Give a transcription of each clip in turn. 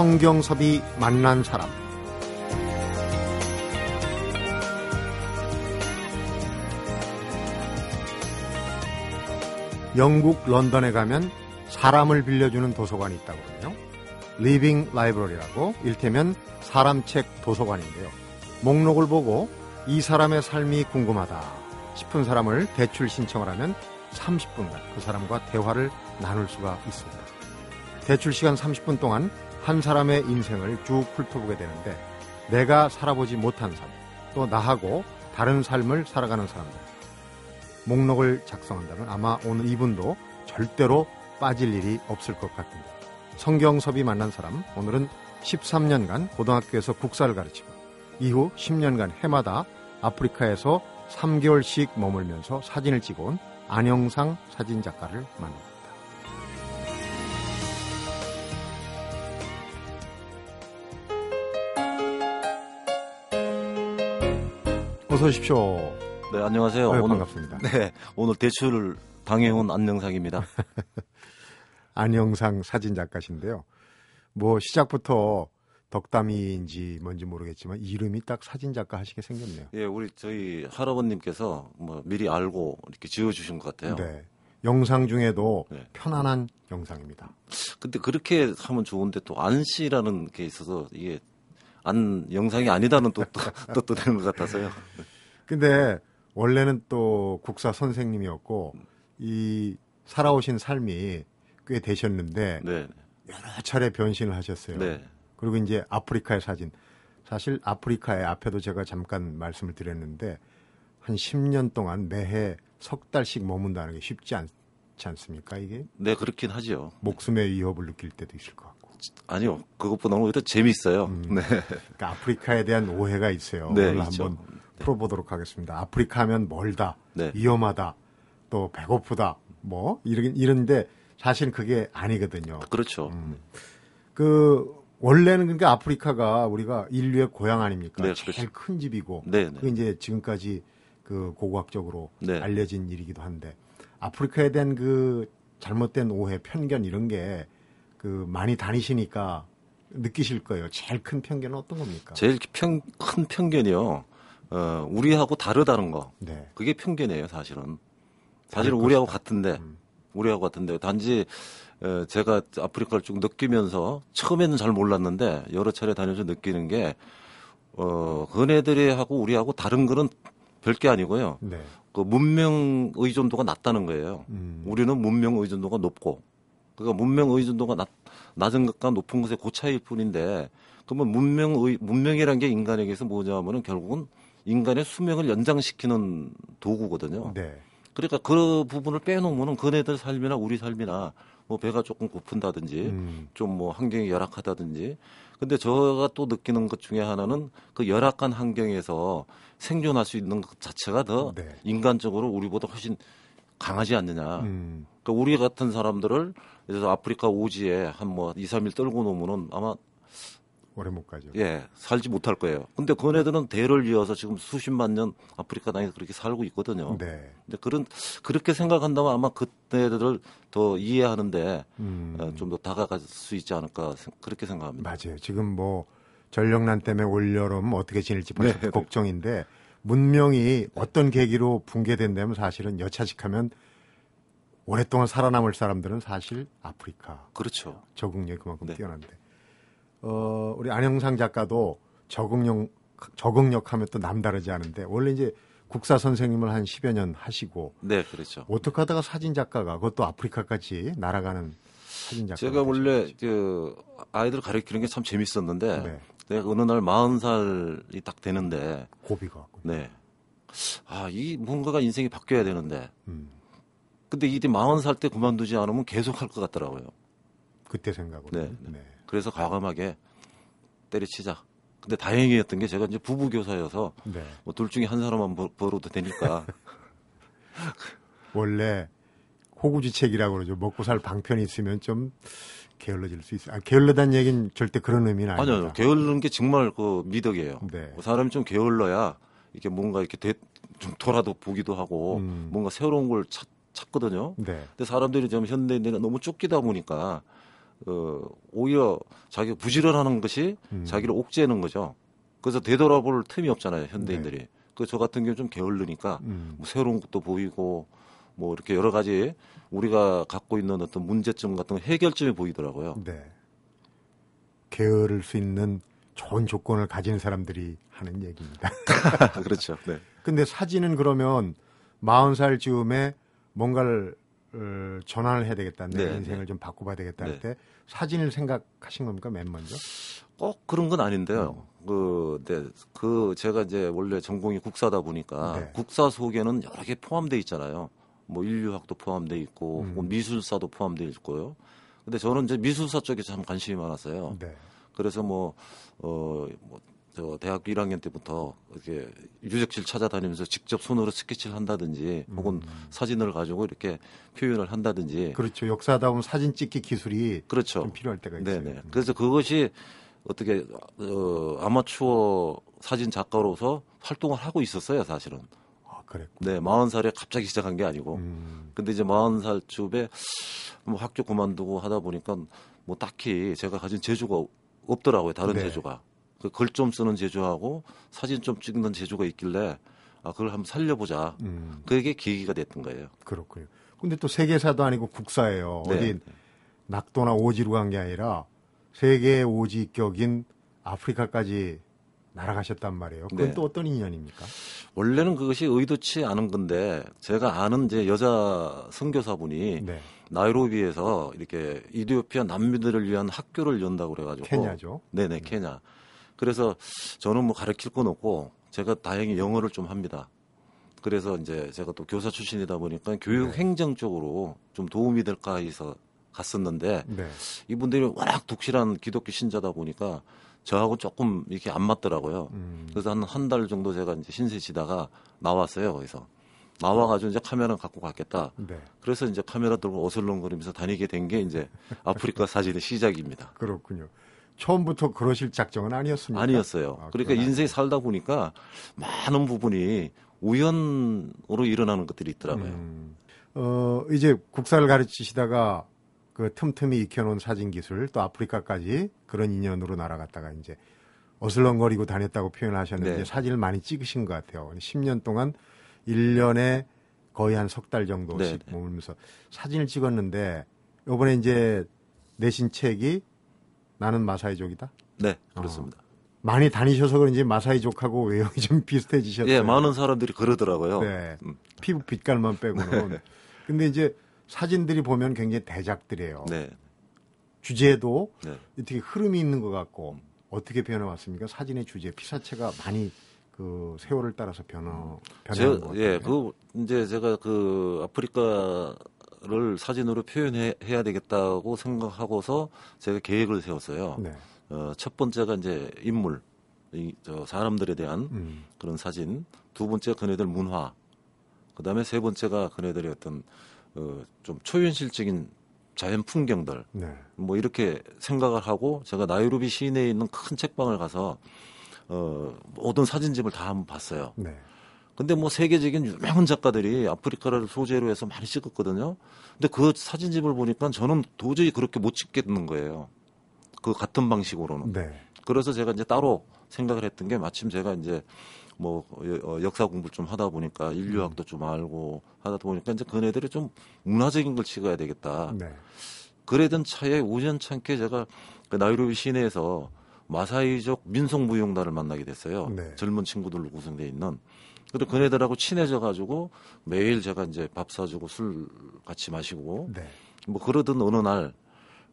성경섭이 만난 사람 영국 런던에 가면 사람을 빌려주는 도서관이 있다고 그래요 living library라고 일테면 사람책 도서관인데요. 목록을 보고 이 사람의 삶이 궁금하다 싶은 사람을 대출 신청을 하면 30분간 그 사람과 대화를 나눌 수가 있습니다. 대출 시간 30분 동안 한 사람의 인생을 쭉 훑어보게 되는데 내가 살아보지 못한 삶, 또 나하고 다른 삶을 살아가는 사람들. 목록을 작성한다면 아마 오늘 이분도 절대로 빠질 일이 없을 것 같은데. 성경섭이 만난 사람, 오늘은 13년간 고등학교에서 국사를 가르치고 이후 10년간 해마다 아프리카에서 3개월씩 머물면서 사진을 찍어온 안영상 사진작가를 만납니다. 어서 오십시오. 네, 안녕하세요. 네, 오늘, 반갑습니다. 네, 오늘 대출을 당해온 안영상입니다. 안영상 사진 작가신데요. 뭐 시작부터 덕담이인지 뭔지 모르겠지만 이름이 딱 사진 작가 하시게 생겼네요. 예, 우리 저희 할아버님께서 뭐 미리 알고 이렇게 지어 주신 것 같아요. 네. 영상 중에도 네. 편안한 영상입니다. 근데 그렇게 하면 좋은데 또 안씨라는 게 있어서 이게 안 영상이 아니다는 뜻도 뜻도 되는 것 같아서요. 근데 원래는 또 국사 선생님이었고 이 살아오신 삶이 꽤 되셨는데 네, 여러 차례 변신을 하셨어요. 네, 그리고 이제 아프리카의 사진. 사실 아프리카의 앞에도 제가 잠깐 말씀을 드렸는데 한 10년 동안 매해 석 달씩 머문다는 게 쉽지 않 지 않습니까? 이게 네 그렇긴 하죠. 목숨의 위협을 느낄 때도 있을 것 같고. 아니요, 그것보다 는 오히려 재밌어요. 음. 네, 그러니까 아프리카에 대한 오해가 있어요. 네, 오늘 있죠. 한번 풀어보도록 하겠습니다. 아프리카 하면 멀다, 네. 위험하다, 또 배고프다, 뭐 이런 이런데 사실 그게 아니거든요. 그렇죠. 음. 그 원래는 그러니까 아프리카가 우리가 인류의 고향 아닙니까? 네, 제일 그렇죠. 큰 집이고 네, 네. 이제 지금까지 그 고고학적으로 네. 알려진 일이기도 한데 아프리카에 대한 그 잘못된 오해, 편견 이런 게 그 많이 다니시니까 느끼실 거예요. 제일 큰 편견은 어떤 겁니까? 제일 평, 큰 편견이요. 어, 우리하고 다르다는 거. 네. 그게 편견이에요, 사실은. 사실은 우리하고 것이다. 같은데, 음. 우리하고 같은데, 단지, 어, 제가 아프리카를 쭉 느끼면서, 처음에는 잘 몰랐는데, 여러 차례 다녀서 느끼는 게, 어, 그네들하고 우리하고 다른 거는 별게 아니고요. 네. 그 문명 의존도가 낮다는 거예요. 음. 우리는 문명 의존도가 높고, 그러니까 문명 의존도가 낮, 낮은 것과 높은 것의 그 차이일 뿐인데, 그러면 문명 의, 문명이란 게 인간에게서 뭐냐면은 결국은 인간의 수명을 연장시키는 도구거든요. 네. 그러니까 그 부분을 빼놓으면은 그네들 삶이나 우리 삶이나 뭐 배가 조금 고픈다든지 음. 좀뭐 환경이 열악하다든지 근데 제가 또 느끼는 것 중에 하나는 그 열악한 환경에서 생존할 수 있는 것 자체가 더 네. 인간적으로 우리보다 훨씬 강하지 않느냐. 음. 그러니까 우리 같은 사람들을 그래서 아프리카 오지에 한 뭐 2, 3일 떨고 놓으면은 아마 오래 못 가죠. 예, 살지 못할 거예요. 근데 그네들은 대를 이어서 지금 수십만 년 아프리카 땅에 그렇게 살고 있거든요. 네. 근데 그런 그렇게 생각한다면 아마 그때들을 더 이해하는데 음. 어, 좀더 다가갈 수 있지 않을까 생- 그렇게 생각합니다. 맞아요. 지금 뭐 전력난 때문에 올 여름 어떻게 지낼지 벌써 네, 네. 걱정인데 문명이 어떤 계기로 붕괴된다면 사실은 여차식하면 오랫동안 살아남을 사람들은 사실 아프리카 그렇죠. 적응력이 그만큼 네. 뛰어난데 어 우리 안영상 작가도 적응력 적응력 하면 또 남다르지 않은데 원래 이제 국사 선생님을 한 10여 년 하시고 네, 그렇죠. 어떻게 하다가 사진 작가가 그것도 아프리카까지 날아가는 사진 작가 제가 원래 그 아이들 가르치는 게 참 재밌었는데 네. 내가 어느 날 40살이 딱 되는데 고비가. 네. 아, 이 뭔가가 인생이 바뀌어야 되는데 음, 근데 이제 40살 때 그만두지 않으면 계속 할 것 같더라고요. 그때 생각으로. 네, 네. 그래서 과감하게 때려치자. 근데 다행이었던 게 제가 이제 부부 교사여서 네. 뭐둘 중에 한 사람만 벌- 벌어도 되니까 원래 호구지책이라고 그러죠. 먹고 살 방편이 있으면 좀 게을러질 수 있어요. 아, 게을러다는 얘기는 절대 그런 의미는 아닙니다. 아니요 게으르는 게 정말 그 미덕이에요. 네. 사람이 좀 게을러야 이게 뭔가 이렇게 되- 좀 돌아도 보기도 하고 음. 뭔가 새로운 걸 찾, 찾거든요. 네. 근데 사람들이 좀 현대인들이 너무 쫓기다 보니까 어, 오히려 자기가 부지런하는 것이 음. 자기를 옥죄는 거죠. 그래서 되돌아볼 틈이 없잖아요, 현대인들이. 네. 그저 같은 경우 좀 게을르니까 음. 뭐 새로운 것도 보이고 뭐 이렇게 여러 가지 우리가 갖고 있는 어떤 문제점 같은 거 해결점이 보이더라고요. 네. 게으를 수 있는 좋은 조건을 가진 사람들이 하는 얘기입니다. 그렇죠. 네. 근데 사진은 그러면 40살 즈음에 뭔가를 어, 전환을 해야 되겠다. 내 네, 인생을 좀 바꿔봐야 되겠다 할 네. 때 사진을 생각하신 겁니까? 맨 먼저? 꼭 그런 건 아닌데요. 음. 그, 네, 그 제가 이제 원래 전공이 국사다 보니까 네. 국사 속에는 여러 개 포함돼 있잖아요. 뭐 인류학도 포함돼 있고 음. 뭐 미술사도 포함돼 있고요. 근데 저는 이제 미술사 쪽에 참 관심이 많았어요. 네. 그래서 뭐, 어, 뭐, 저 대학교 1학년 때부터 이렇게 유적지를 찾아다니면서 직접 손으로 스케치를 한다든지 혹은 사진을 가지고 이렇게 표현을 한다든지 음. 그렇죠. 역사다 보면 사진 찍기 기술이 그렇죠. 좀 필요할 때가 있어요. 네네. 그래서 그것이 어떻게 어, 아마추어 사진 작가로서 활동을 하고 있었어요, 사실은. 아, 그랬고. 네, 40 살에 갑자기 시작한 게 아니고. 음, 근데 이제 40살 쯤에 뭐 학교 그만두고 하다 보니까 뭐 딱히 제가 가진 재주가 없더라고요, 다른 네. 재주가. 그글좀 쓰는 재주하고 사진 좀 찍는 재주가 있길래 아, 그걸 한번 살려보자. 음, 그게 계기가 됐던 거예요. 그렇고요. 근데 또 세계사도 아니고 국사예요. 네. 어디 낙도나 오지로 간 게 아니라 세계 오지격인 아프리카까지 날아가셨단 말이에요. 그건 네. 또 어떤 인연입니까? 원래는 그것이 의도치 않은 건데 제가 아는 이제 여자 선교사분이 네. 나이로비에서 이렇게 이디오피아 난민들을 위한 학교를 연다고 그래가지고 케냐죠. 네네 케냐. 그래서 저는 뭐 가르칠 건 없고 제가 다행히 영어를 좀 합니다. 그래서 이제 제가 또 교사 출신이다 보니까 교육 네. 행정 쪽으로 좀 도움이 될까 해서 갔었는데 네. 이분들이 워낙 독실한 기독교 신자다 보니까 저하고 조금 이렇게 안 맞더라고요. 음, 그래서 한 한 달 정도 제가 이제 신세 지다가 나왔어요. 거기서 나와가지고 이제 카메라 갖고 갔겠다. 네. 그래서 이제 카메라 들고 어슬렁거리면서 다니게 된 게 이제 아프리카 사진의 시작입니다. 그렇군요. 처음부터 그러실 작정은 아니었습니까? 아니었어요. 아, 그러니까 인생에 살다 보니까 많은 부분이 우연으로 일어나는 것들이 있더라고요. 음, 어, 이제 국사를 가르치시다가 그 틈틈이 익혀놓은 사진 기술 또 아프리카까지 그런 인연으로 날아갔다가 이제 어슬렁거리고 다녔다고 표현하셨는데 네. 사진을 많이 찍으신 것 같아요. 10년 동안 1년에 거의 한 석 달 정도씩 네, 네. 머물면서 사진을 찍었는데 이번에 이제 내신 책이 나는 마사이족이다. 네, 그렇습니다. 많이 다니셔서 그런지 마사이족하고 외형이 좀 비슷해지셨어요. 예, 많은 사람들이 그러더라고요. 네. 음. 피부 빛깔만 빼고는. 근데 이제 사진들이 보면 굉장히 대작들이에요. 네, 주제도 네. 어떻게 흐름이 있는 것 같고 어떻게 변해 왔습니까? 사진의 주제 피사체가 많이 그 세월을 따라서 변화 같아요. 예, 그 이제 제가 그 아프리카 를 사진으로 표현해야 되겠다고 생각하고서 제가 계획을 세웠어요. 네. 어, 첫 번째가 이제 인물, 이, 저 사람들에 대한 음. 그런 사진. 두 번째 그네들 문화. 그 다음에 세 번째가 그네들의 어떤 어, 좀 초현실적인 자연 풍경들. 네. 뭐 이렇게 생각을 하고 제가 나이로비 시내에 있는 큰 책방을 가서 어, 모든 사진집을 다 한번 봤어요. 네. 근데 뭐 세계적인 유명한 작가들이 아프리카를 소재로 해서 많이 찍었거든요. 근데 그 사진집을 보니까 저는 도저히 그렇게 못 찍겠는 거예요. 그 같은 방식으로는. 네. 그래서 제가 이제 따로 생각을 했던 게 마침 제가 이제 뭐 어, 역사 공부를 좀 하다 보니까 인류학도 좀 알고 하다 보니까 이제 그네들이 좀 문화적인 걸 찍어야 되겠다. 네. 그러던 차에 우연찮게 제가 그 나이로비 시내에서 마사이족 민속 무용단을 만나게 됐어요. 네. 젊은 친구들로 구성되어 있는. 그리고 그네들하고 친해져 가지고 매일 제가 이제 밥 사주고 술 같이 마시고 네. 뭐 그러던 어느 날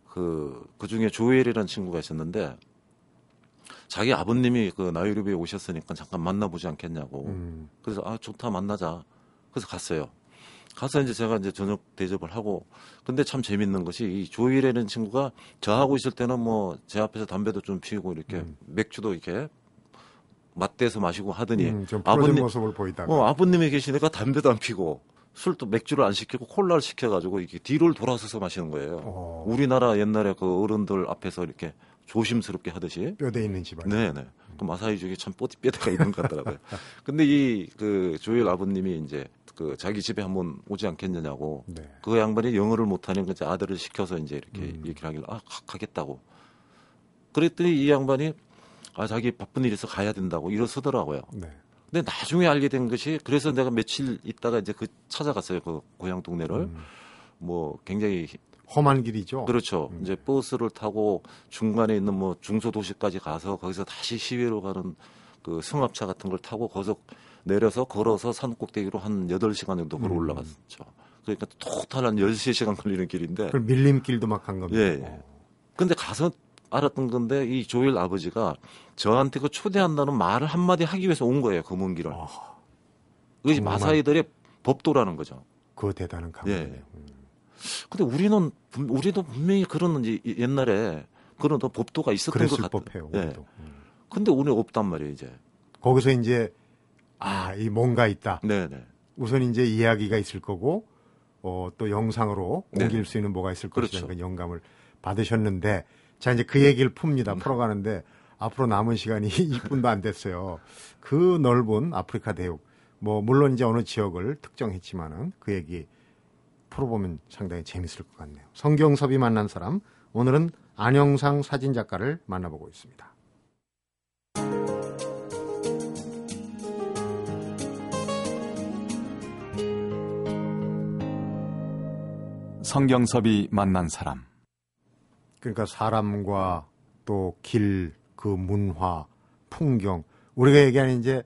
그, 그 중에 조엘이라는 친구가 있었는데 자기 아버님이 그 나이로비에 오셨으니까 잠깐 만나보지 않겠냐고. 음. 그래서 아 좋다 만나자. 그래서 갔어요. 가서 이제 제가 이제 저녁 대접을 하고 근데 참 재밌는 것이 이 조일이라는 친구가 저하고 있을 때는 뭐 제 앞에서 담배도 좀 피우고 이렇게 음. 맥주도 이렇게 맞대서 마시고 하더니 음, 아버님 모습을 보이다가 어 아버님이 계시니까 담배도 안 피고 술도 맥주를 안 시키고 콜라를 시켜가지고 이렇게 뒤를 돌아서서 마시는 거예요. 어, 우리나라 옛날에 그 어른들 앞에서 이렇게 조심스럽게 하듯이. 뼈대 있는 집안. 네네. 그 마사이족이 참 뽀띠뼈대가 있는 것 같더라고요. 근데 이 그 조엘 아버님이 이제 그 자기 집에 한번 오지 않겠느냐고 네. 그 양반이 영어를 못하는 그 아들을 시켜서 이제 이렇게 음. 얘기를 하길래 아 가- 가겠다고. 그랬더니 이 양반이 아 자기 바쁜 일 있어 가야 된다고 일어서더라고요. 네. 근데 나중에 알게 된 것이 그래서 내가 며칠 있다가 이제 그 찾아갔어요 그 고향 동네를 음. 뭐 굉장히 험한 길이죠. 그렇죠. 음. 이제 버스를 타고 중간에 있는 뭐 중소 도시까지 가서 거기서 다시 시외로 가는 그 승합차 같은 걸 타고 거기서 내려서 걸어서 산 꼭대기로 한 8시간 정도 걸어 음. 올라갔죠. 그러니까 토탈 한 13시간 걸리는 길인데. 그 밀림길도 막 간 겁니다. 예, 예. 근데 가서 알았던 건데 이 조엘 아버지가 저한테 그 초대한다는 말을 한마디 하기 위해서 온 거예요. 그먼 길을. 아, 그것이 정말. 마사이들의 법도라는 거죠. 그 대단한 감각이네요. 예. 음. 근데 우리는 분- 우리도 분명히 그런 이제 옛날에 그런 또 법도가 있었던 것 같아요. 예. 우리도. 음. 근데 오늘 없단 말이에요, 이제. 거기서 이제 아, 이 뭔가 있다. 네, 네. 우선 이제 이야기가 있을 거고 어, 또 영상으로 네. 옮길 수 있는 뭐가 있을 그렇죠. 것이라는 영감을 받으셨는데 자 이제 그 얘기를 풉니다. 풀어가는데 앞으로 남은 시간이 2분도 안 됐어요. 그 넓은 아프리카 대륙 뭐 물론 이제 어느 지역을 특정했지만은 그 얘기 풀어보면 상당히 재밌을 것 같네요. 성경섭이 만난 사람 오늘은 안영상 사진 작가를 만나보고 있습니다. 성경섭이 만난 사람. 그러니까 사람과 또 길, 그 문화, 풍경 우리가 얘기하는 이제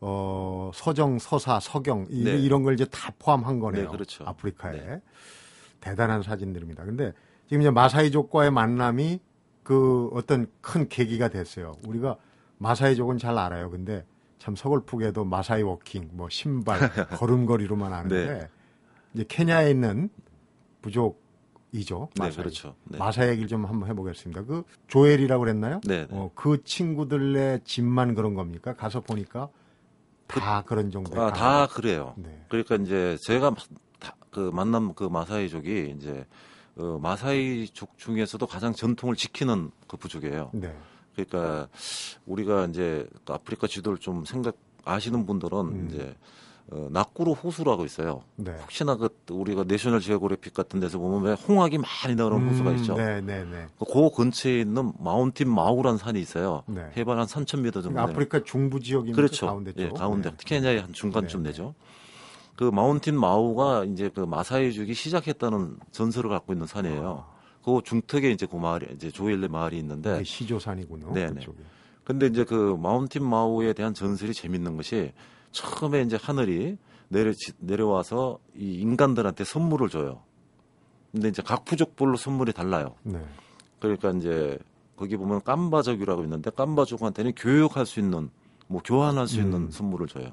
어 서정, 서사, 서경 이, 네. 이런 걸 이제 다 포함한 거네요. 네, 그렇죠. 아프리카에 네. 대단한 사진들입니다. 근데 지금 이제 마사이족과의 만남이 그 어떤 큰 계기가 됐어요. 우리가 마사이족은 잘 알아요. 근데 참 서글프게도 마사이 워킹, 뭐 신발, 걸음걸이로만 아는데 네. 이제 케냐에 있는 부족 이죠. 네, 마사이. 그렇죠. 네. 마사이 얘기를 좀 한번 해보겠습니다. 그 조엘이라고 그랬나요? 네, 네. 어, 그 친구들의 집만 그런 겁니까? 가서 보니까 다 그, 런 정도. 아, 다 그래요. 네. 그러니까 이제 제가 마- 다- 그 만남 그 마사이족이 이제 어, 마사이족 중에서도 가장 전통을 지키는 그 부족이에요. 네. 그러니까 우리가 이제 그 아프리카 지도를 좀 생각 아시는 분들은 음. 이제 어, 나꾸루 호수라고 있어요. 네. 혹시나 그 우리가 내셔널 지오그래픽 같은 데서 보면 왜 홍학이 많이 나오는 호수가 있죠. 네, 네, 네. 그 근처에 있는 마운틴 마우라는 산이 있어요. 네. 해발 한 3,000m 정도 그러니까 되는. 아프리카 중부 지역입니까? 그렇죠. 가운데 쪽. 예, 가운데 네. 케냐의 한 중간쯤 네, 되죠. 그 마운틴 마우가 이제 그 마사이족이 시작했다는 전설을 갖고 있는 산이에요. 그 중턱에 이제 그 마을이 이제 조엘레 마을이 있는데 이게 시조산이군요. 네, 네. 근데 이제 그 마운틴 마우에 대한 전설이 재밌는 것이 처음에 이제 하늘이 내려 내려와서 이 인간들한테 선물을 줘요. 근데 이제 각 부족별로 선물이 달라요. 네. 그러니까 이제 거기 보면 깜바족이라고 있는데 깜바족한테는 교육할 수 있는 뭐 교환할 수 있는 음. 선물을 줘요.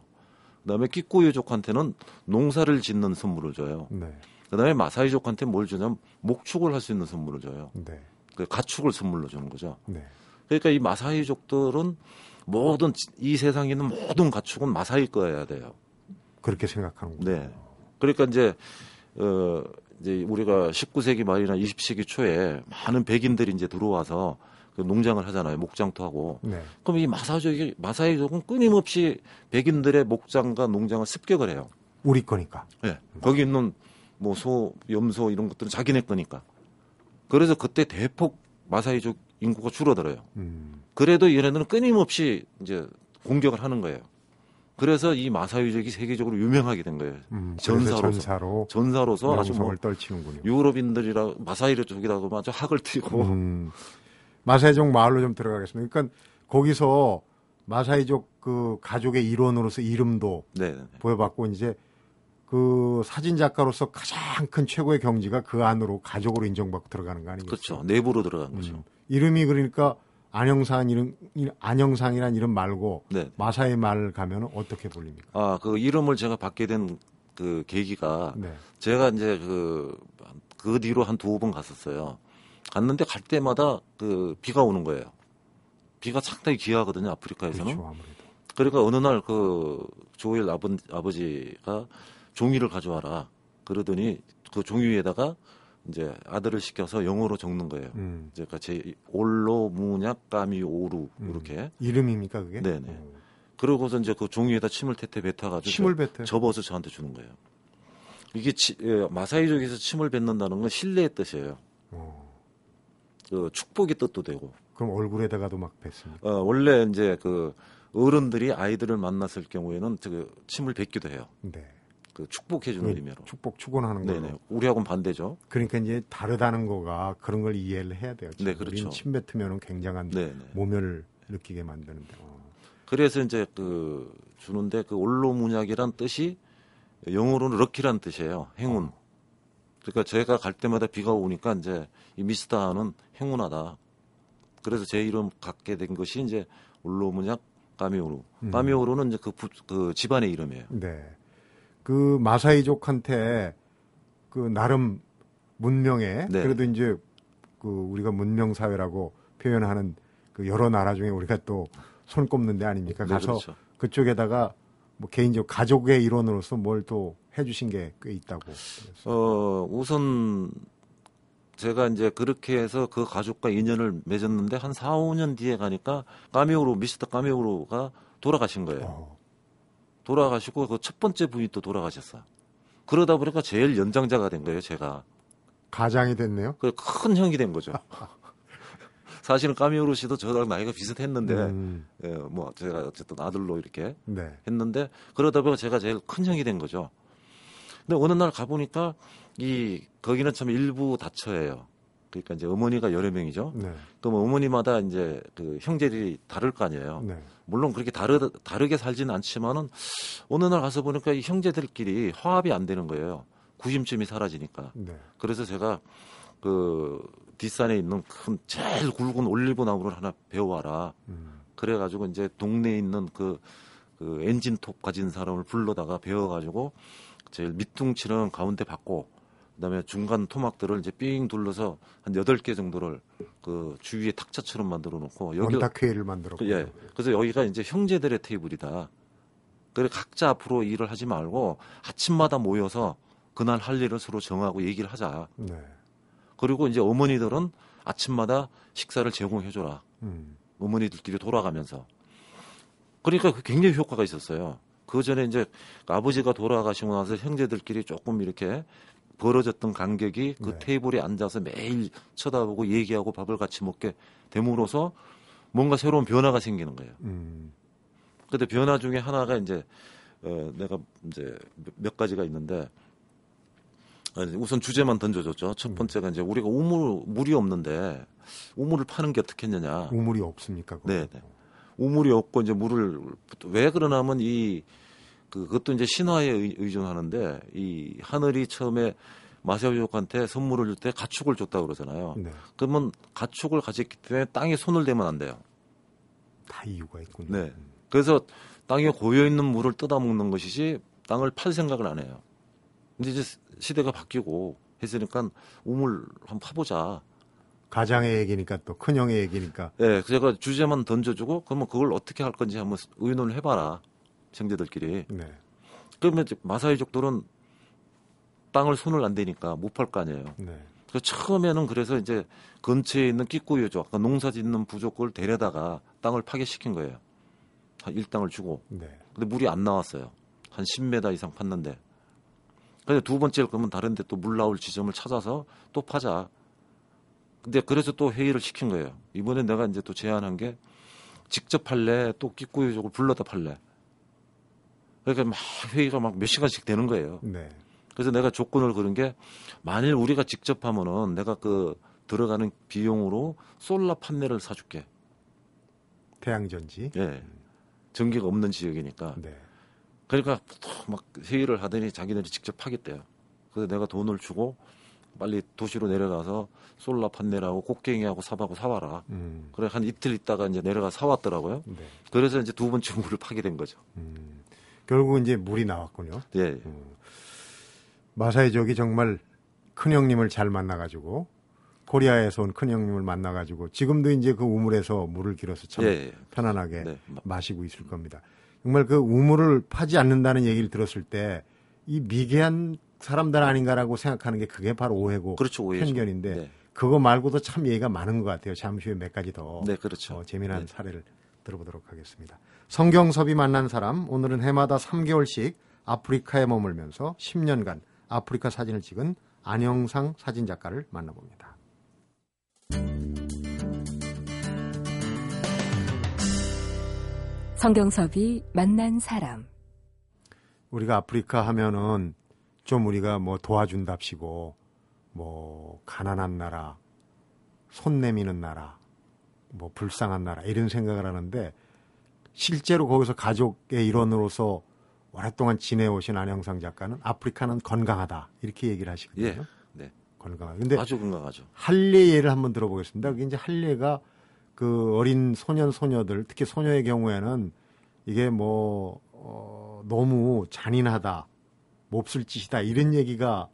그다음에 끼꼬유족한테는 농사를 짓는 선물을 줘요. 네. 그다음에 마사이족한테 뭘 주냐면 목축을 할 수 있는 선물을 줘요. 네. 그 가축을 선물로 주는 거죠. 네. 그러니까 이 마사이족들은 모든 이 세상에 있는 모든 가축은 마사이 거여야 돼요. 그렇게 생각하는군요. 네. 그러니까 이제 어 이제 우리가 19세기 말이나 20세기 초에 많은 백인들이 이제 들어와서 그 농장을 하잖아요. 목장도 하고. 네. 그럼 이 마사족이 마사이족은 끊임없이 백인들의 목장과 농장을 습격을 해요. 우리 거니까. 예. 거기 있는 뭐 소, 염소 이런 것들은 자기네 거니까. 그래서 그때 대폭 마사이족 인구가 줄어들어요. 음. 그래도 얘네들은 끊임없이 이제 공격을 하는 거예요. 그래서 이 마사이족이 세계적으로 유명하게 된 거예요. 음. 전사로서. 전사로 전사로서 아주 뭐 떨치는군요. 유럽인들이라 마사이족이라고 아주 학을 튀고 음, 마사이족 마을로 좀 들어가겠습니다. 그러니까 거기서 마사이족 그 가족의 일원으로서 이름도 네, 네. 보여봤고 이제 그 사진 작가로서 가장 큰 최고의 경지가 그 안으로 가족으로 인정받고 들어가는 거 아니겠어요? 그렇죠. 내부로 들어간 거죠. 음, 이름이 그러니까 안영상 이름 안영상이란 이름 말고 네. 마사이 말 가면 어떻게 불립니까? 아, 그 이름을 제가 받게 된 그 계기가 네. 제가 이제 그, 그 뒤로 한 두 번 갔었어요. 갔는데 갈 때마다 그 비가 오는 거예요. 비가 상당히 귀하거든요, 아프리카에서는. 그렇죠. 그러니까 어느 날 그 조엘 아버, 아버지가 종이를 가져와라. 그러더니 그 종이 위에다가 이제 아들을 시켜서 영어로 적는 거예요. 음. 이제 그러니까 제 올로 무냐 까미 오루 음. 이렇게. 이름입니까 그게? 네네. 어. 그러고서 이제 그 종이에다 침을 태태 뱉어가지고 침을 뱉어요. 접어서 저한테 주는 거예요. 이게 치, 예, 마사이족에서 침을 뱉는다는 건 신뢰의 뜻이에요. 어. 그 축복의 뜻도 되고. 그럼 얼굴에다가도 막 뱉습니까? 어, 원래 이제 그 어른들이 아이들을 만났을 경우에는 그 침을 뱉기도 해요. 네. 그 축복해 주는 그 의미로. 축복 축원하는 걸로. 네네. 우리하고는 반대죠. 그러니까 이제 다르다는 거가 그런 걸 이해를 해야 돼요. 네, 그렇죠. 우린 침 뱉으면 굉장한 네네. 모멸을 느끼게 만드는데. 어. 그래서 이제 그 주는데 그 올로 문약이란 뜻이 영어로는 럭키란 뜻이에요. 행운. 그러니까 제가 갈 때마다 비가 오니까 이제 이 미스터하는 행운하다. 그래서 제 이름 갖게 된 것이 이제 올로 문약 까미오루. 음. 까미오루는 이제 그, 부- 그 집안의 이름이에요. 네. 그 마사이족한테 그 나름 문명에 네. 그래도 이제 그 우리가 문명 사회라고 표현하는 그 여러 나라 중에 우리가 또 손꼽는 데 아닙니까? 네, 가서 그렇죠. 그쪽에다가 뭐 개인적 가족의 일원으로서 뭘 또 해주신 게 꽤 있다고. 어, 우선 제가 이제 그렇게 해서 그 가족과 인연을 맺었는데 한 4, 5년 뒤에 가니까 까미오루, 미스터 까미오루가 돌아가신 거예요. 어, 돌아가시고 그 첫 번째 부인이 또 돌아가셨어요. 그러다 보니까 제일 연장자가 된 거예요, 제가. 가장이 됐네요. 그큰 형이 된 거죠. 사실은 까미오루 씨도 저랑 나이가 비슷했는데, 음, 예, 뭐 제가 어쨌든 아들로 이렇게 네. 했는데 그러다 보니까 제가 제일 큰 형이 된 거죠. 근데 어느 날 가보니까 이 거기는 참 일부 다처예요. 그러니까 이제 어머니가 여러 명이죠. 네. 그럼 어머니마다 이제 그 형제들이 다를 거 아니에요. 네. 물론 그렇게 다르, 다르게 살지는 않지만은 어느 날 가서 보니까 이 형제들끼리 화합이 안 되는 거예요. 구심점이 사라지니까. 네. 그래서 제가 그 뒷산에 있는 큰 제일 굵은 올리브 나무를 하나 배워와라. 음, 그래가지고 이제 동네에 있는 그, 그 엔진톱 가진 사람을 불러다가 배워가지고 제일 밑둥치는 가운데 받고 그다음에 중간 토막들을 이제 삥 둘러서 한 여덟 개 정도를 그 주위에 탁자처럼 만들어 놓고 여기 원탁회의를 만들었고. 그, 예. 그래서 여기가 이제 형제들의 테이블이다. 그래 각자 앞으로 일을 하지 말고 아침마다 모여서 그날 할 일을 서로 정하고 얘기를 하자. 네. 그리고 이제 어머니들은 아침마다 식사를 제공해 줘라. 음, 어머니들끼리 돌아가면서. 그러니까 그 굉장히 효과가 있었어요. 그 전에 이제 아버지가 돌아가시고 나서 형제들끼리 조금 이렇게 벌어졌던 간격이 그 네. 테이블에 앉아서 매일 쳐다보고 얘기하고 밥을 같이 먹게 됨으로써 뭔가 새로운 변화가 생기는 거예요. 음, 근데 변화 중에 하나가 이제 어, 내가 이제 몇- 몇 가지가 있는데 어, 우선 주제만 던져줬죠. 첫 번째가 이제 우리가 우물 물이 없는데 우물을 파는 게 어떻겠느냐. 우물이 없습니까? 네, 네. 우물이 없고 이제 물을 왜 그러냐면 이 그- 그것도 이제 신화에 의- 의존하는데 이 하늘이 처음에 마세오족한테 선물을 줄 때 가축을 줬다 고 그러잖아요. 네. 그러면 가축을 가졌기 때문에 땅에 손을 대면 안 돼요. 다 이유가 있군요. 네. 그래서 땅에 고여 있는 물을 뜯어 먹는 것이지 땅을 팔 생각을 안 해요. 근데 이제 시대가 바뀌고 했으니까 우물 한번 파보자. 가장의 얘기니까 또 큰형의 얘기니까 예, 제가 주제만 던져주고 그러면 그걸 어떻게 할 건지 한번 의논을 해봐라. 형제들끼리. 네. 그러면 마사이족들은 땅을 손을 안 대니까 못 팔 거 아니에요. 네. 그래서 처음에는 그래서 이제 근처에 있는 끼꾸유족, 아까 농사 짓는 부족을 데려다가 땅을 파괴시킨 거예요. 한 일당을 주고. 네. 근데 물이 안 나왔어요. 한 10m 이상 팠는데. 근데 두 번째를 그러면 다른 데 또 물 나올 지점을 찾아서 또 파자. 근데 그래서 또 회의를 시킨 거예요. 이번에 내가 이제 또 제안한 게 직접 팔래, 또 끼꾸유족을 불러다 팔래. 그러니까 막 회의가 막 몇 시간씩 되는 거예요. 네. 그래서 내가 조건을 걸은 게 만일 우리가 직접 하면은 내가 그 들어가는 비용으로 솔라 판넬을 사줄게. 태양전지. 예. 전기가 없는 지역이니까. 네. 그러니까 막 회의를 하더니 자기들이 직접 하겠대요. 그래서 내가 돈을 주고 빨리 도시로 내려가서 솔라 판넬하고 곡괭이하고 삽하고 사와라. 음. 그래 한 이틀 있다가 이제 내려가 사왔더라고요. 네. 그래서 이제 두 번째 물을 파게 된 거죠. 음. 결국 이제 물이 나왔군요. 예. 예. 마사이족이 정말 큰 형님을 잘 만나가지고 코리아에서 온 큰 형님을 만나가지고 지금도 이제 그 우물에서 물을 길어서 참 예, 예. 편안하게 네. 마- 마시고 있을 겁니다. 정말 그 우물을 파지 않는다는 얘기를 들었을 때 이 미개한 사람들 아닌가라고 생각하는 게 그게 바로 오해고 그렇죠, 오해죠. 편견인데 네. 그거 말고도 참 얘기가 많은 것 같아요. 잠시 후에 몇 가지 더 네, 그렇죠. 어, 재미난 네. 사례를 들어보도록 하겠습니다. 성경섭이 만난 사람 오늘은 해마다 3개월씩 아프리카에 머물면서 10년간 아프리카 사진을 찍은 안영상 사진 작가를 만나봅니다. 성경섭이 만난 사람. 우리가 아프리카 하면은 좀 우리가 뭐 도와준답시고 뭐 가난한 나라, 손 내미는 나라, 뭐 불쌍한 나라 이런 생각을 하는데 실제로 거기서 가족의 일원으로서 오랫동안 지내오신 안영상 작가는 아프리카는 건강하다 이렇게 얘기를 하시거든요. 예. 네. 건강하다. 근데 아주 건강하죠. 할례 예를 한번 들어보겠습니다. 그게 이제 할례가 그 어린 소년 소녀들 특히 소녀의 경우에는 이게 뭐 어, 너무 잔인하다, 몹쓸 짓이다 이런 얘기가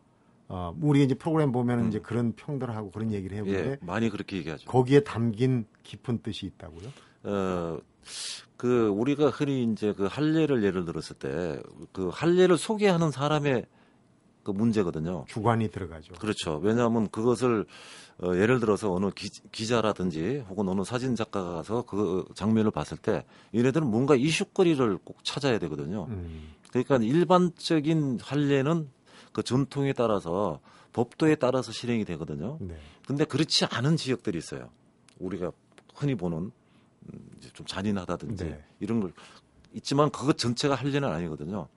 어, 우리 이제 프로그램 보면은 음. 이제 그런 평들을 하고 그런 얘기를 해보는데 예, 많이 그렇게 얘기하죠. 거기에 담긴 깊은 뜻이 있다고요? 어, 그 우리가 흔히 이제 그 할례를 예를 들었을 때 그 할례를 소개하는 사람의 그 문제거든요. 주관이 들어가죠. 그렇죠. 왜냐하면 그것을 어, 예를 들어서 어느 기, 자라든지 혹은 어느 사진 작가가 가서 그 장면을 봤을 때 얘네들은 뭔가 이슈거리를 꼭 찾아야 되거든요. 음, 그러니까 일반적인 할례는 그 전통에 따라서 법도에 따라서 실행이 되거든요. 네. 근데 그렇지 않은 지역들이 있어요. 우리가 흔히 보는 좀 잔인하다든지 네. 이런 걸 있지만 그것 전체가 할례는 아니거든요.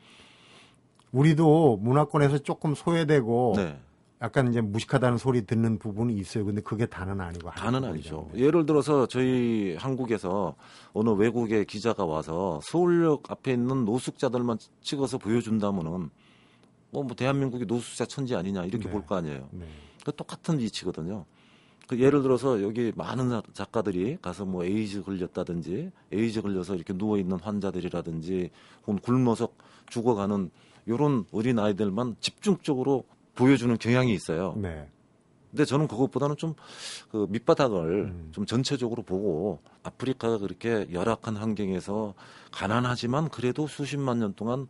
우리도 문화권에서 조금 소외되고 네, 약간 이제 무식하다는 소리 듣는 부분이 있어요. 근데 그게 다는 아니고 다는 아니죠. 부분이잖아요. 예를 들어서 저희 한국에서 어느 외국의 기자가 와서 서울역 앞에 있는 노숙자들만 찍어서 보여준다면은 뭐, 뭐 대한민국이 노숙자 천지 아니냐 이렇게 네. 볼거 아니에요. 네. 그 똑같은 위치거든요. 그 예를 들어서 여기 많은 자- 작가들이 가서 뭐 에이즈 걸렸다든지 에이즈 걸려서 이렇게 누워 있는 환자들이라든지 혹은 굶어서 죽어가는 이런 어린 아이들만 집중적으로 보여주는 경향이 있어요. 네. 근데 저는 그것보다는 좀 그 밑바닥을 음. 좀 전체적으로 보고 아프리카가 그렇게 열악한 환경에서 가난하지만 그래도 수십만 년 동안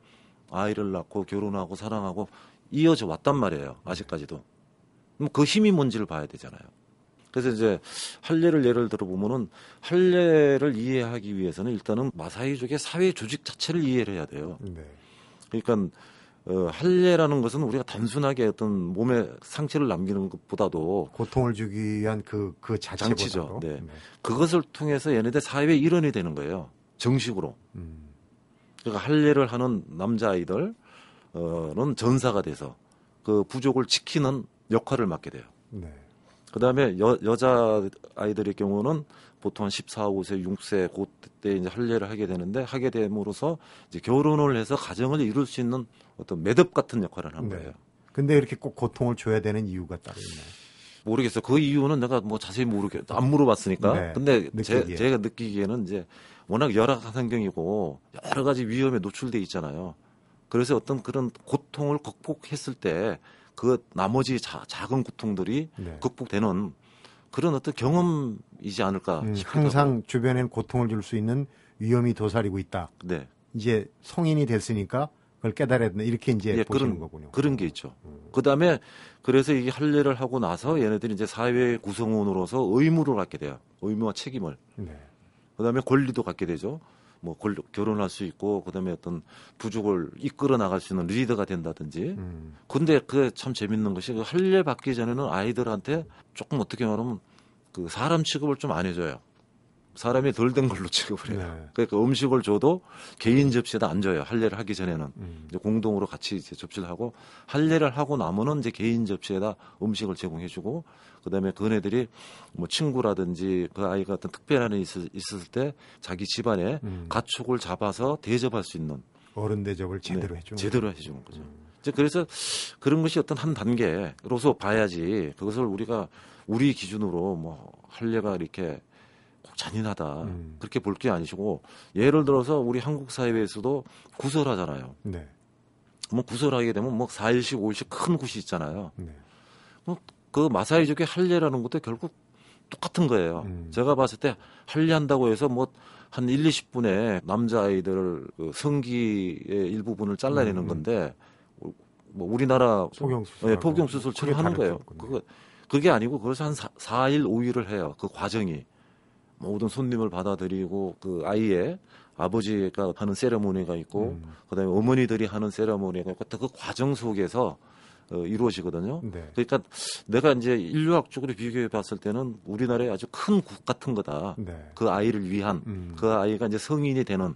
아이를 낳고 결혼하고 사랑하고 이어져 왔단 말이에요. 아직까지도. 그럼 그 힘이 뭔지를 봐야 되잖아요. 그래서 이제 할례를 예를 들어 보면은 할례를 이해하기 위해서는 일단은 마사이족의 사회 조직 자체를 이해를 해야 돼요. 네. 그러니까 어, 할례라는 것은 우리가 단순하게 어떤 몸에 상처를 남기는 것보다도 고통을 주기 위한 그, 그 자체보다도. 장치죠. 네. 그것을 통해서 얘네들 사회의 일원이 되는 거예요. 정식으로. 음, 그러니까 할례를 하는 남자 아이들은 전사가 돼서 그 부족을 지키는 역할을 맡게 돼요. 네. 그 다음에 여자 아이들의 경우는 보통 한 14, 5세, 6세 그때 이제 할례를 하게 되는데 하게 됨으로써 이제 결혼을 해서 가정을 이룰 수 있는 어떤 매듭 같은 역할을 하는 네. 거예요. 근데 이렇게 꼭 고통을 줘야 되는 이유가 따로 있나요? 모르겠어요. 그 이유는 내가 뭐 자세히 모르겠, 안 물어봤으니까. 네, 근데 제, 느끼기에. 제 가 느끼기에는 이제 워낙 열악한 환경이고 여러 가지 위험에 노출돼 있잖아요. 그래서 어떤 그런 고통을 극복했을 때 그 나머지 자, 작은 고통들이 네. 극복되는 그런 어떤 경험이지 않을까 음, 싶기도 하고. 항상 주변엔 고통을 줄 수 있는 위험이 도사리고 있다. 네. 이제 성인이 됐으니까 그걸 깨달아야 된다. 이렇게 이제 예, 보시는 그런 거군요. 그런 게 있죠. 음. 그다음에 그래서 이게 할례를 하고 나서 얘네들이 이제 사회 구성원으로서 의무를 갖게 돼요. 의무와 책임을. 네. 그다음에 권리도 갖게 되죠. 뭐 권- 결혼할 수 있고 그다음에 어떤 부족을 이끌어 나갈 수 있는 리더가 된다든지. 음, 근데 그참 재밌는 것이 그 할례 받기 전에는 아이들한테 조금 어떻게 말하면 그 사람 취급을 좀 안 해줘요. 사람이 덜 된 걸로 취급을 해요. 네. 그러니까 음식을 줘도 개인 접시에다 안 줘요. 할례를 하기 전에는. 음, 이제 공동으로 같이 이제 접시를 하고 할례를 하고 나면은 이제 개인 접시에다 음식을 제공해주고 그다음에 그네들이 뭐 친구라든지 그 아이가 어떤 특별한 일이 있을, 있었을 때 자기 집안에 음. 가축을 잡아서 대접할 수 있는 어른 대접을 제대로 네, 해주는 제대로 해주는 거죠. 음. 이제 그래서 그런 것이 어떤 한 단계로서 봐야지 그것을 우리가 우리 기준으로 뭐 할례가 이렇게 꼭 잔인하다 음. 그렇게 볼 게 아니시고 예를 들어서 우리 한국 사회에서도 구설하잖아요. 네. 뭐 구설하게 되면 뭐 4일씩 5일씩 큰 굿이 있잖아요. 네. 그 마사이족의 할례라는 것도 결국 똑같은 거예요. 음. 제가 봤을 때 할례한다고 해서 뭐 한 1, 20분에 남자 아이들 그 성기의 일부분을 잘라내는 음. 건데 뭐 우리나라 포경 수술. 예, 포경 수술처럼 하는 거예요. 그거 그게 아니고 그것을 한 4, 4일 5일을 해요. 그 과정이 모든 손님을 받아들이고 그 아이의 아버지가 하는 세레모니가 있고 음. 그다음에 어머니들이 하는 세레모니가 있고 그 과정 속에서 어, 이루어지거든요. 네. 그러니까 내가 이제 인류학적으로 비교해 봤을 때는 우리나라의 아주 큰 굿 같은 거다. 네. 그 아이를 위한 음. 그 아이가 이제 성인이 되는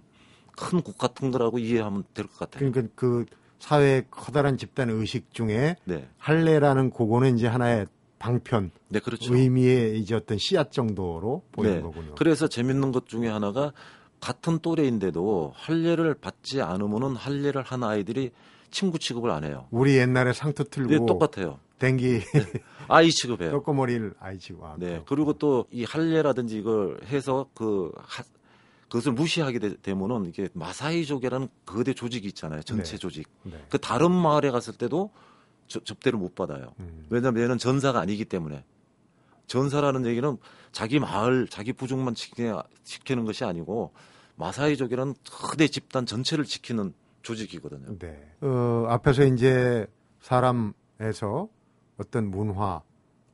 큰 굿 같은 거라고 이해하면 될 것 같아요. 그러니까 그 사회의 커다란 집단 의식 중에 네, 할례라는 그거는 이제 하나의 방편 네 그렇죠. 의미의 이제 어떤 씨앗 정도로 보이는 네. 거군요. 그래서 재밌는 것 중에 하나가 같은 또래인데도 할례를 받지 않으면은 할례를 한 아이들이 친구 취급을 안 해요. 우리 옛날에 상투 네, 틀고 똑같아요. 댕기 아이 취급해요. 떡고머리를 아이치고 아, 네. 그리고 또 이 할례라든지 이걸 해서 그 하, 그것을 무시하게 되, 면은 이게 마사이족이라는 거대 조직이 있잖아요. 전체 네. 조직. 네. 그 다른 마을에 갔을 때도 저- 접대를 못 받아요. 음. 왜냐하면 얘는 전사가 아니기 때문에. 전사라는 얘기는 자기 마을, 자기 부족만 지키, 지키 는 것이 아니고 마사이족이라는 거대 집단 전체를 지키는 조직이거든요. 네. 어, 앞에서 이제 사람에서 어떤 문화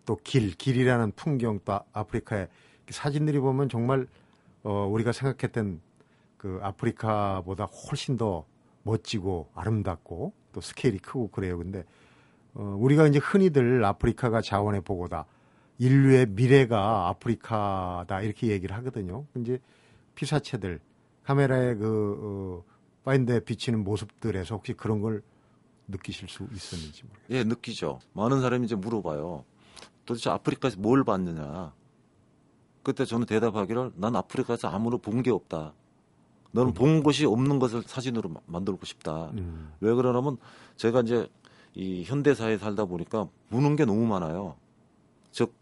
또 길, 길이라는 풍경 또 아- 아프리카의 사진들이 보면 정말 어, 우리가 생각했던 그 아프리카보다 훨씬 더 멋지고 아름답고 또 스케일이 크고 그래요. 근데 어, 우리가 이제 흔히들 아프리카가 자원의 보고다. 인류의 미래가 아프리카다 이렇게 얘기를 하거든요. 이제 피사체들 카메라에 그 어, 파인드에 비치는 모습들에서 혹시 그런 걸 느끼실 수 있었는지 모르겠어요. 예, 느끼죠. 많은 사람이 이제 물어봐요. 도대체 아프리카에서 뭘 봤느냐. 그때 저는 대답하기를 난 아프리카에서 아무런 본게 없다. 너는 본 것이 없는 것을 사진으로 마- 만들고 싶다. 음, 왜 그러냐면 제가 이제 이 현대사에 살다 보니까 보는 게 너무 많아요. 즉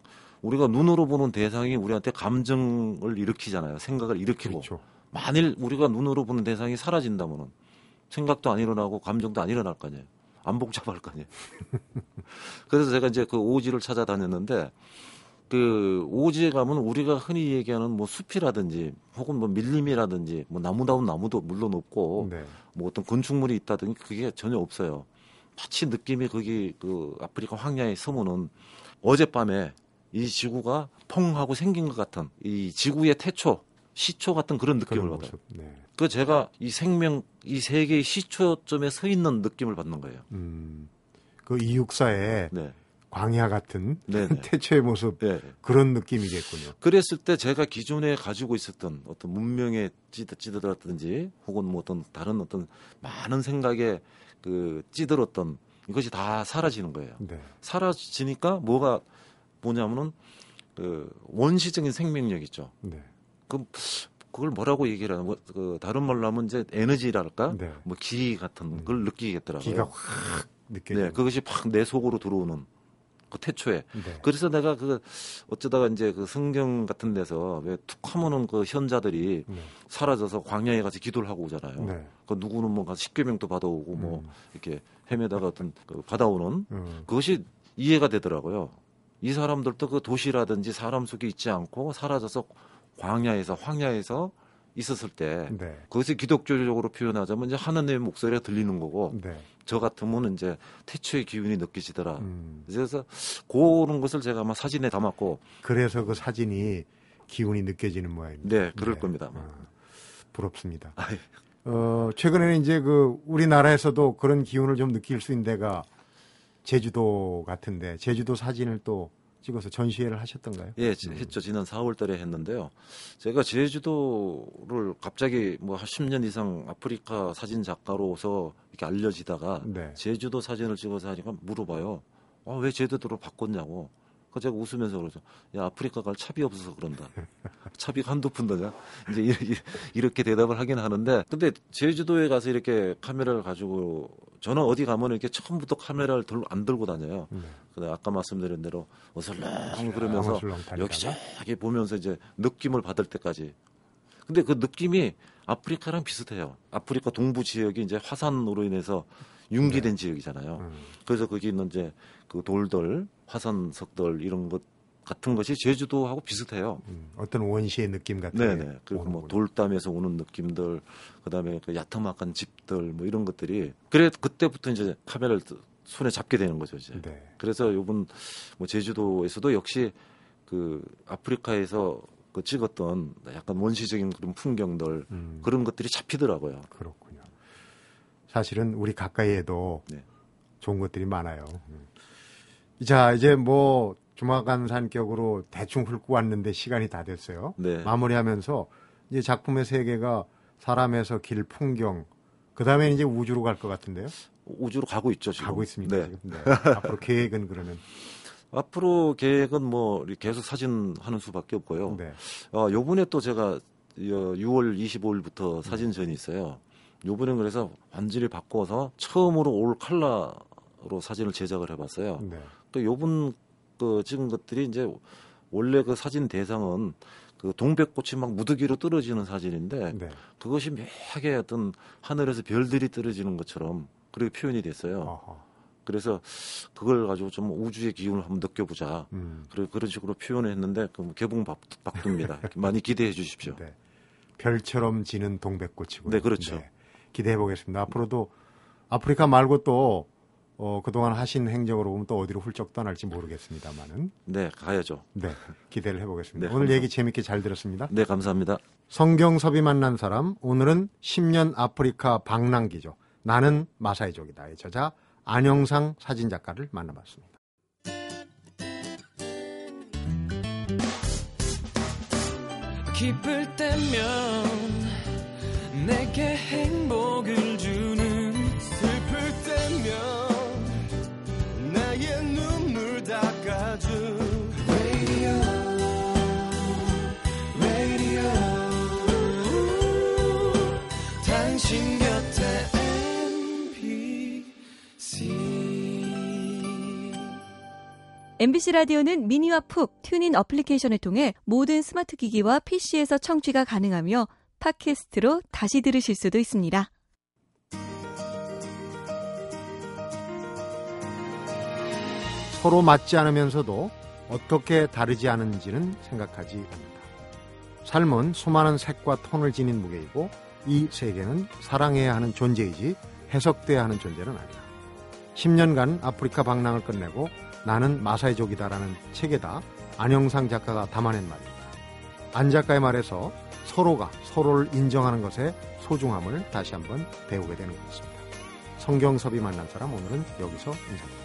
우리가 눈으로 보는 대상이 우리한테 감정을 일으키잖아요. 생각을 일으키고 그렇죠. 만일 우리가 눈으로 보는 대상이 사라진다면은 생각도 안 일어나고 감정도 안 일어날 거 아니에요. 안 복잡할 거 아니에요. 그래서 제가 이제 그 오지를 찾아다녔는데 그 오지에 가면 우리가 흔히 얘기하는 뭐 숲이라든지 혹은 뭐 밀림이라든지 뭐 나무다운 나무도 물론 없고 네. 뭐 어떤 건축물이 있다든지 그게 전혀 없어요. 마치 느낌이 거기 그 아프리카 황야에 서면은 어젯밤에 이 지구가 펑 하고 생긴 것 같은 이 지구의 태초, 시초 같은 그런 느낌을 받아요. 네. 그 제가 이 생명, 이 세계의 시초점에 서 있는 느낌을 받는 거예요. 음, 그 이육사의 네. 광야 같은 네. 네. 태초의 모습 네. 그런 느낌이겠군요. 그랬을 때 제가 기존에 가지고 있었던 어떤 문명의 찌드, 찌들었든지 혹은 뭐 어떤 다른 어떤 많은 생각에 그 찌들었던 이것이 다 사라지는 거예요. 네. 사라지니까 뭐가 뭐냐면은 그 원시적인 생명력 있죠. 네. 그 그걸 뭐라고 얘기를 뭐, 그 다른 말로 하면 이제 에너지랄까 네. 뭐기 같은 걸 느끼겠더라고요. 기가 확 느껴지는. 네, 그것이 팍 내 속으로 들어오는 그 태초에. 네. 그래서 내가 그 어쩌다가 이제 그 성경 같은 데서 왜 툭 하면은 그 현자들이 네. 사라져서 광야에 가서 기도를 하고 오잖아요. 네. 그 누구는 뭐 가서 십계명도 받아오고 뭐 음. 이렇게 헤매다가 어떤 그 받아오는 음. 그것이 이해가 되더라고요. 이 사람들도 그 도시라든지 사람 속에 있지 않고 사라져서 광야에서 황야에서 있었을 때 네. 거기서 기독교적으로 표현하자면 이제 하나님의 목소리가 들리는 거고 네. 저 같으면 이제 태초의 기운이 느껴지더라. 음. 그래서 그런 것을 제가 아마 사진에 담았고 그래서 그 사진이 기운이 느껴지는 모양입니다. 네 그럴 겁니다. 아마. 아, 부럽습니다. 아이, 어, 최근에는 이제 그 우리나라에서도 그런 기운을 좀 느낄 수 있는 데가 제주도 같은데 제주도 사진을 또 찍어서 전시회를 하셨던가요? 예, 지- 했죠. 지난 4월 달에 했는데요. 제가 제주도를 갑자기 뭐한 10년 이상 아프리카 사진 작가로서 이렇게 알려지다가 네. 제주도 사진을 찍어서 하니까 물어봐요. 아, 왜 제주도로 바꿨냐고. 그 제가 웃으면서 그러죠. 야, 아프리카 갈 차비 없어서 그런다. 차비가 한두 푼더냐. 이제 이- 이렇게 대답을 하긴 하는데, 근데 제주도에 가서 이렇게 카메라를 가지고, 저는 어디 가면 이렇게 처음부터 카메라를 들, 안 들고 다녀요. 네. 근데 아까 말씀드린 대로 어슬렁 그러면서 어슬렁 다니다가. 여기저기 보면서 이제 느낌을 받을 때까지. 근데 그 느낌이 아프리카랑 비슷해요. 아프리카 동부 지역이 이제 화산으로 인해서 융기된 지역이잖아요. 음. 그래서 거기 있는 이제 그 돌들, 화산석들 이런 것 같은 것이 제주도하고 비슷해요. 음, 어떤 원시의 느낌 같은 네네. 그리고 뭐. 돌담에서 오는 느낌들, 그다음에 그 야타막한 집들, 뭐 이런 것들이 그래 그때부터 이제 카메라를 손에 잡게 되는 거죠 이제. 네. 그래서 요번 뭐 제주도에서도 역시 그 아프리카에서 그 찍었던 약간 원시적인 그런 풍경들 음, 그런 것들이 잡히더라고요. 그렇군요. 사실은 우리 가까이에도 네. 좋은 것들이 많아요. 음. 자, 이제 뭐 조마간 산격으로 대충 훑고 왔는데 시간이 다 됐어요. 네. 마무리하면서 이제 작품의 세계가 사람에서 길 풍경, 그 다음에 이제 우주로 갈 것 같은데요. 우주로 가고 있죠 지금. 가고 있습니다. 네. 지금. 네. 앞으로 계획은 그러면. 앞으로 계획은 뭐 계속 사진 하는 수밖에 없고요. 네. 어, 요번에 또 제가 6월 25일부터 사진전이 있어요. 요번엔 그래서 완전히 바꿔서 처음으로 올 칼라로 사진을 제작을 해봤어요. 네. 또 요번 그 찍은 것들이 이제 원래 그 사진 대상은 그 동백꽃이 막 무더기로 떨어지는 사진인데 네. 그것이 묘하게 어떤 하늘에서 별들이 떨어지는 것처럼 그렇게 표현이 됐어요. 어허. 그래서 그걸 가지고 좀 우주의 기운을 한번 느껴보자. 음. 그래 그런 식으로 표현을 했는데 그 개봉 박, 박두입니다. 많이 기대해 주십시오. 네. 별처럼 지는 동백꽃이고요. 네, 그렇죠. 기대해 보겠습니다. 앞으로도 아프리카 말고 또 어, 그동안 하신 행적으로 보면 또 어디로 훌쩍 떠날지 모르겠습니다만은 네, 가야죠. 네, 기대를 해보겠습니다. 네, 오늘 감사합니다. 얘기 재밌게 잘 들었습니다. 네, 감사합니다. 성경섭이 만난 사람 오늘은 10년 아프리카 방랑기죠. 나는 마사이족이다의 저자 안영상 사진작가를 만나봤습니다. 기쁠 때면 내게 행복을 주는 슬플 때면 나의 눈물 닦아준 Radio. Radio. 당신 곁에 MBC MBC 라디오는 미니와 푹 튠인 어플리케이션을 통해 모든 스마트 기기와 PC에서 청취가 가능하며 팟캐스트로 다시 들으실 수도 있습니다. 서로 맞지 않으면서도 어떻게 다르지 않은지는 생각하지 않는다. 삶은 수많은 색과 톤을 지닌 무게이고 이 세계는 사랑해야 하는 존재이지 해석돼야 하는 존재는 아니다. 10년간 아프리카 방랑을 끝내고 나는 마사이족이다라는 책에다 안영상 작가가 담아낸 말입니다. 안 작가의 말에서 서로가 서로를 인정하는 것의 소중함을 다시 한번 배우게 되는 것 같습니다. 성경섭이 만난 사람 오늘은 여기서 인사드립니다.